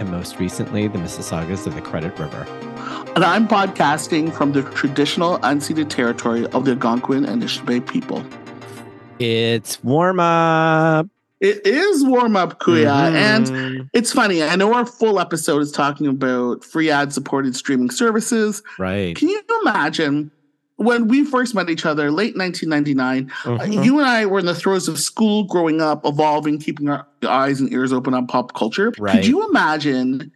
and most recently the Mississaugas of the Credit River. And I'm podcasting from the traditional unceded territory of the Algonquin and Anishinaabe people. It's warm up. It is warm up, Kuya. Mm-hmm. And it's funny. I know our full episode is talking about free ad supported streaming services. Right. Can you imagine when we first met each other, late 1999, mm-hmm. you and I were in the throes of school, growing up, evolving, keeping our eyes and ears open on pop culture. Right. Could you imagine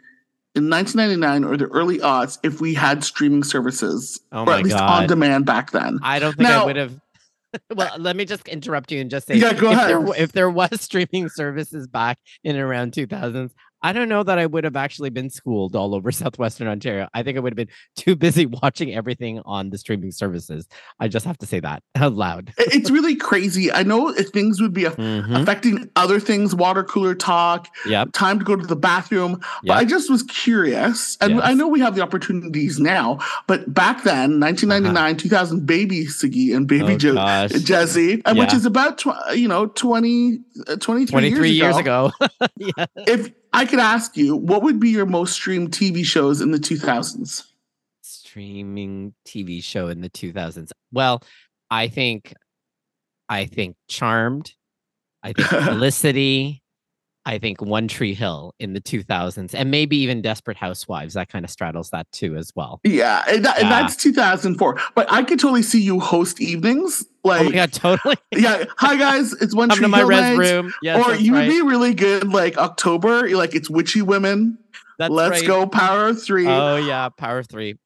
in 1999 or the early aughts if we had streaming services, oh or at least God. on demand back then? I don't think now, I would have. well, let me just interrupt you and just say, yeah, go if ahead. There, if there was streaming services back in around 2000s, I don't know that I would have actually been schooled all over southwestern Ontario. I think I would have been too busy watching everything on the streaming services. I just have to say that out loud. it's really crazy. I know things would be mm-hmm. affecting other things, water cooler talk, yep. time to go to the bathroom. But yep. I just was curious, and yes. I know we have the opportunities now, but back then, 1999, uh-huh. 2000, baby Sigi and baby oh, jo- Jezzie, yeah. which is about tw- you know 20, uh, 23, 23 years, years ago. ago. yeah. If I could ask you, what would be your most streamed TV shows in the 2000s? Streaming TV show in the 2000s. Well, I think, I think Charmed. I think Felicity. I think One Tree Hill in the 2000s, and maybe even Desperate Housewives. That kind of straddles that too, as well. Yeah, and, that, and that's 2004. But I could totally see you host evenings. Oh like, oh yeah, totally. yeah. Hi guys, it's One Come Tree to my Hill res night. room. Yes, or you right. would be really good like October. Like it's Witchy Women. That's Let's right. go Power Three. Oh yeah, Power Three.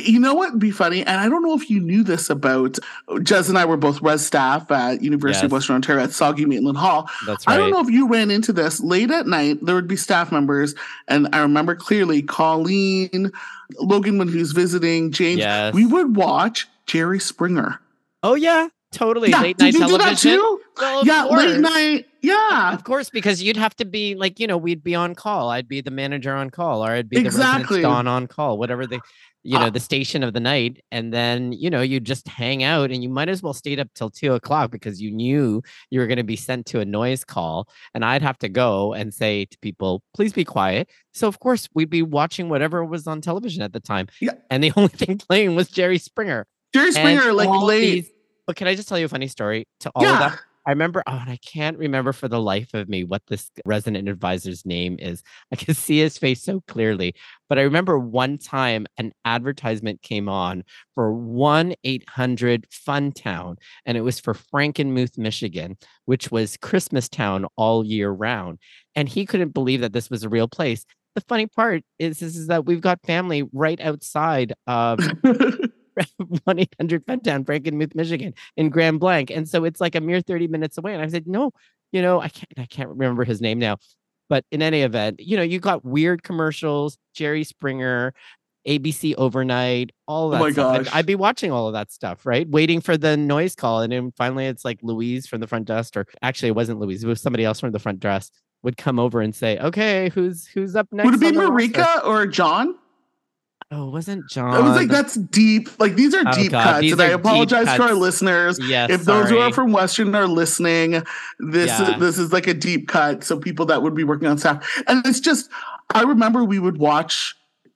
You know what would be funny? And I don't know if you knew this about Jez and I were both res staff at University Yes. of Western Ontario at Saugeen Maitland Hall. That's right. I don't know if you ran into this late at night. There would be staff members, and I remember clearly Colleen, Logan when he was visiting, James. Yes. We would watch Jerry Springer. Oh yeah, totally. Yeah, Late night you do that television. too? Well, yeah, late night. Yeah, Of course, because you'd have to be like, you know, we'd be on call. I'd be the manager on call, or I'd be Exactly. the Don on call, whatever the, you know, Uh, the station of the night. And then, you know, you just hang out and you might as well stayed up till two o'clock because you knew you were going to be sent to a noise call. And I'd have to go and say to people, please be quiet. So, of course, we'd be watching whatever was on television at the time. Yeah. And the only thing playing was Jerry Springer. Jerry And Springer, like late. these- but can I just tell you a funny story to all of that? I remember, oh, and I can't remember for the life of me what this resident advisor's name is. I can see his face so clearly. But I remember one time an advertisement came on for 1 800 Funtown, and it was for Frankenmuth, Michigan, which was Christmas town all year round. And he couldn't believe that this was a real place. The funny part is, is, is that we've got family right outside of 1 800 Funtown, Frankenmuth, Michigan, in Grand Blanc. And so it's like a mere 30 minutes away. And I said, no, you know, I can't, I can't remember his name now. But in any event, you know, you got weird commercials, Jerry Springer, ABC Overnight, all that Oh my stuff. Gosh. I'd be watching all of that stuff, right? Waiting for the noise call. And then finally it's like Louise from the front desk, or actually it wasn't Louise, it was somebody else from the front desk would come over and say, Okay, who's who's up next? would it be on roster?" Marika or John? Oh, it wasn't John. I was like, that's deep. Like these are Oh, deep God, cuts, and I apologize to our listeners. yes, if those who are from Western are listening, this Yeah. this is like a deep cut. So people that would be working on staff, and it's just, I remember we would watch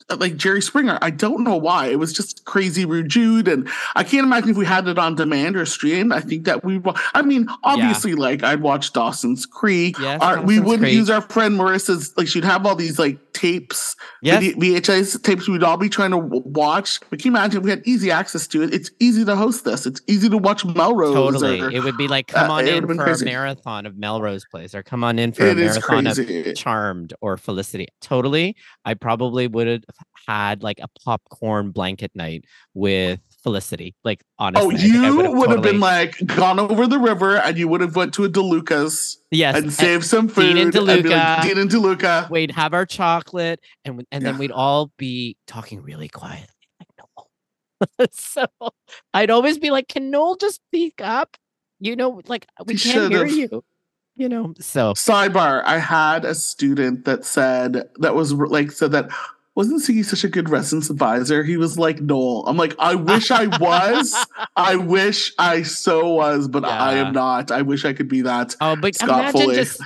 uh, like Jerry Springer. I don't know why. It was just crazy Rude Jude, and I can't imagine if we had it on demand or stream. I think that we. I mean, obviously, like I'd watch Dawson's Creek. Yes, Our- we wouldn't Creek. use our friend Marissa's. Like she'd have all these like tapes Yes. the VHS tapes we'd all be trying to watch. But can you imagine if we had easy access to it? It's easy to host this. It's easy to watch Melrose. Totally. or- It would be like come uh, on in for crazy. a marathon of Melrose Place or come on in for It a marathon of. Charmed or Felicity. Totally. I probably would have had like a popcorn blanket night with Felicity. Like Oh, honestly, oh, you would've totally- been like gone over the river and you would have went to a DeLuca's yes, and and saved some food. Dean and be like, DeLuca. Dean and DeLuca. we'd have our chocolate, and and then we'd all be talking really quietly, like Noel. so I'd always be like, "Can Noel just speak up?" You know, like we He can't hear should've. you. You know, so Sidebar: I had a student that said that was like said that wasn't he such a good residence advisor? He was like Noel. I'm like, I wish I was. I wish I so was, but I am not. I wish I could be that. Oh, but Scott imagine Foley. just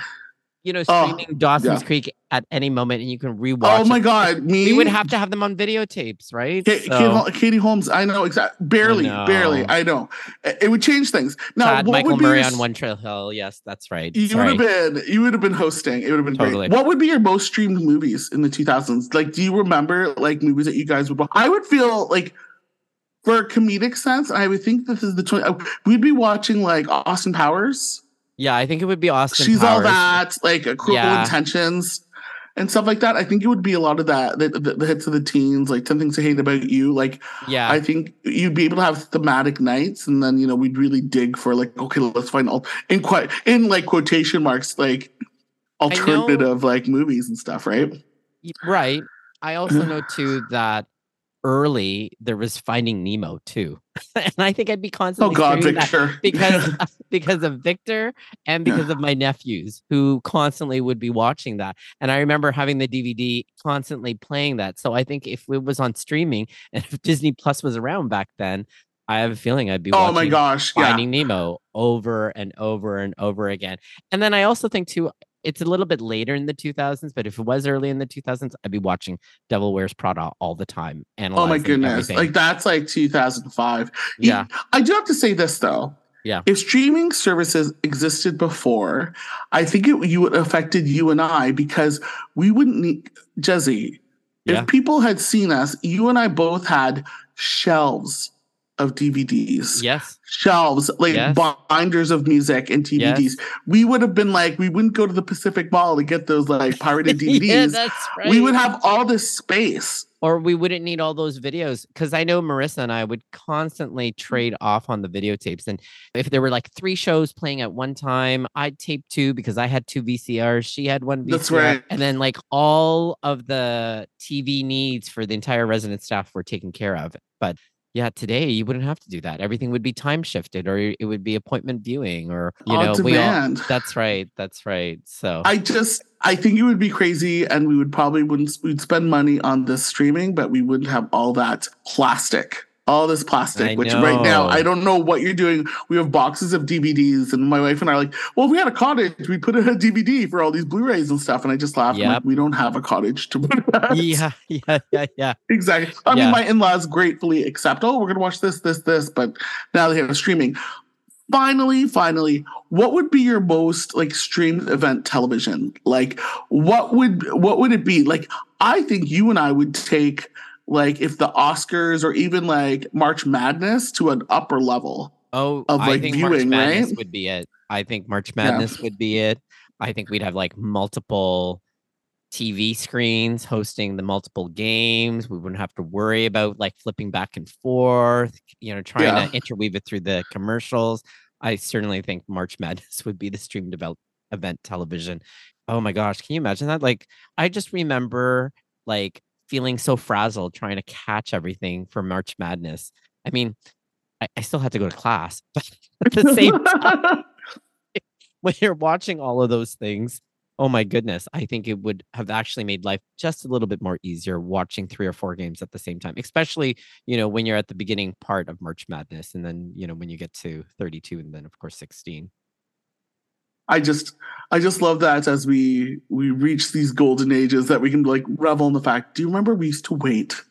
you know Oh, streaming Dawson's yeah. Creek at any moment, and you can rewatch. Oh my it. god, me. We would have to have them on videotapes, right? So, Katie, Holmes, I know exactly. Barely, barely. know. I know. It would change things. Now, what Michael would be Murray your on One Tree Hill. Yes, that's right. You would have been. You would have been hosting. It would have been Totally. great. What would be your most streamed movies in the 2000s? Like, do you remember like movies that you guys would? I would feel like, for a comedic sense, I would think this is the 20. uh, We'd be watching like Austin Powers. Yeah, I think it would be Austin. She's all that. Like Cruel Yeah. Intentions. And stuff like that. I think it would be a lot of that, the, the, the hits of the teens, like 10 Things I Hate About You. Like, Yeah, I think you'd be able to have thematic nights, and then you know we'd really dig for like okay, let's find all in quite in like quotation marks like alternative like movies and stuff, right? Right. I also know too that early there was Finding Nemo too, and I think I'd be Oh constantly God, streaming that Victor. because because of Victor and Yeah. because of my nephews who constantly would be watching that. And I remember having the DVD constantly playing that. So I think if it was on streaming and if Disney Plus was around back then, I have a feeling I'd be oh watching my gosh, yeah. Finding Nemo over and over and over again. And then I also think too, it's a little bit later in the 2000s, but if it was early in the 2000s, I'd be watching Devil Wears Prada all the time. Oh my goodness, everything. like that's like 2005. Yeah, I do have to say this though. Yeah. If streaming services existed before, I think it you would affected you and I because we wouldn't need Jesse. Yeah. If people had seen us, you and I both had shelves of DVDs. yes, Shelves, like Yes. binders of music and DVDs. Yes. We would have been like, we wouldn't go to the Pacific Mall to get those like pirated DVDs. yeah, that's right. We would have all this space. or we wouldn't need all those videos because I know Marissa and I would constantly trade off on the videotapes. And if there were like three shows playing at one time, I'd tape two because I had two VCRs. She had one VCR. That's right. And then like all of the TV needs for the entire resident staff were taken care of. But yeah, today you wouldn't have to do that. Everything would be time shifted or it would be appointment viewing or, you On know, We all, that's right. That's right. So I just I think it would be crazy and we would probably wouldn't we'd spend money on this streaming, but we wouldn't have all that plastic. All this plastic, I which right now. I don't know what you're doing. We have boxes of DVDs, and my wife and I are like, well, if we had a cottage, we put in a DVD for all these Blu-rays and stuff. And I just laugh. I'm like, we don't have a cottage to put yeah, yeah, yeah, yeah. Exactly. I Yeah. mean, my in-laws gratefully accept. Oh, we're gonna watch this, this, this, but now they have streaming. Finally, finally, what would be your most like streamed event television? Like, what would what would it be? Like, I think you and I would take like if the Oscars or even like March Madness to an upper level. Oh, of, I like, think March viewing, Madness right? would be it. I think March Madness would be it. I think we'd have like multiple TV screens hosting the multiple games. We wouldn't have to worry about like flipping back and forth, you know, trying Yeah. to interweave it through the commercials. I certainly think March Madness would be the streamed event event television. Oh my gosh, can you imagine that? Like I just remember like feeling so frazzled trying to catch everything for March Madness. I mean, I, I still had to go to class, but at the same time, when you're watching all of those things, oh my goodness, I think it would have actually made life just a little bit more easier watching three or four games at the same time, especially, you know, when you're at the beginning part of March Madness and then, you know, when you get to 32 and then of course 16. I just I just love that as we we reach these golden ages that we can like revel in the fact. Do you remember we used to wait?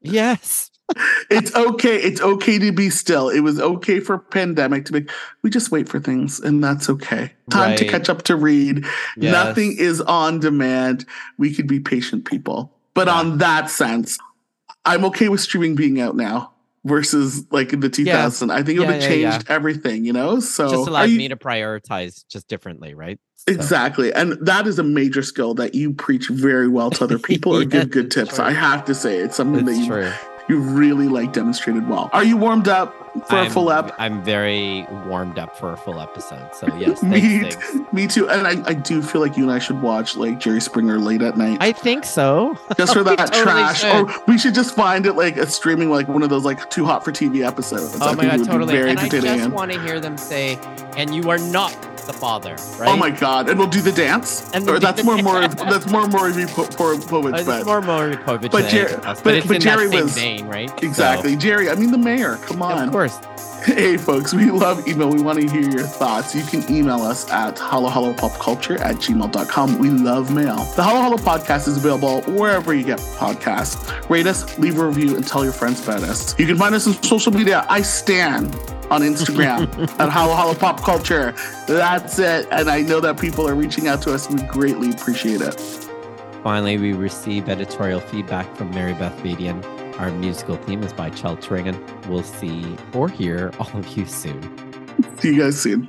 Yes. it's okay. It's okay to be still. It was okay for pandemic to be. We just wait for things, and that's okay. Time to catch up to read. Yes. Nothing is on demand. We could be patient people. But Yeah. on that sense, I'm okay with streaming being out now versus like in the 2000s. I think it would Yeah, have yeah, changed everything. You know, so just allowed you- me to prioritize just differently, right? So- Exactly. And that is a major skill that you preach very well to other people or give good tips. true. I have to say it's something that you true. You really like demonstrated well. Are you warmed up for I'm, a full ep? I'm very warmed up for a full episode. So yes, me, thanks, thanks. me too. And I, I do feel like you and I should watch like Jerry Springer late at night. I think so. just for that totally trash. should. Or we should just find it like a streaming like one of those like too hot for TV episodes. Oh I my god, totally. And I just want to hear them say, "And you are not the father." Right? Oh my god! And we'll do the dance. And or that's more more dance. that's more Maury po- po- Povich, it's oh, but more Maury Povich but Jer- but- it's but Jerry was- vein, right? So, exactly, Jerry. I mean the mayor. Come on. of course. Hey, folks, we love email. We want to hear your thoughts. You can email us at halohalopopculture at gmail.com. We love mail. The Halo Halo podcast is available wherever you get podcasts. Rate us, leave a review, and tell your friends about us. You can find us on social media. I stand on Instagram at Halo Halo Pop Culture. That's it. And I know that people are reaching out to us. We greatly appreciate it. Finally, we receive editorial feedback from Mary Beth Median. Our musical theme is by Chel Tringen. We'll see or hear all of you soon. See you guys soon.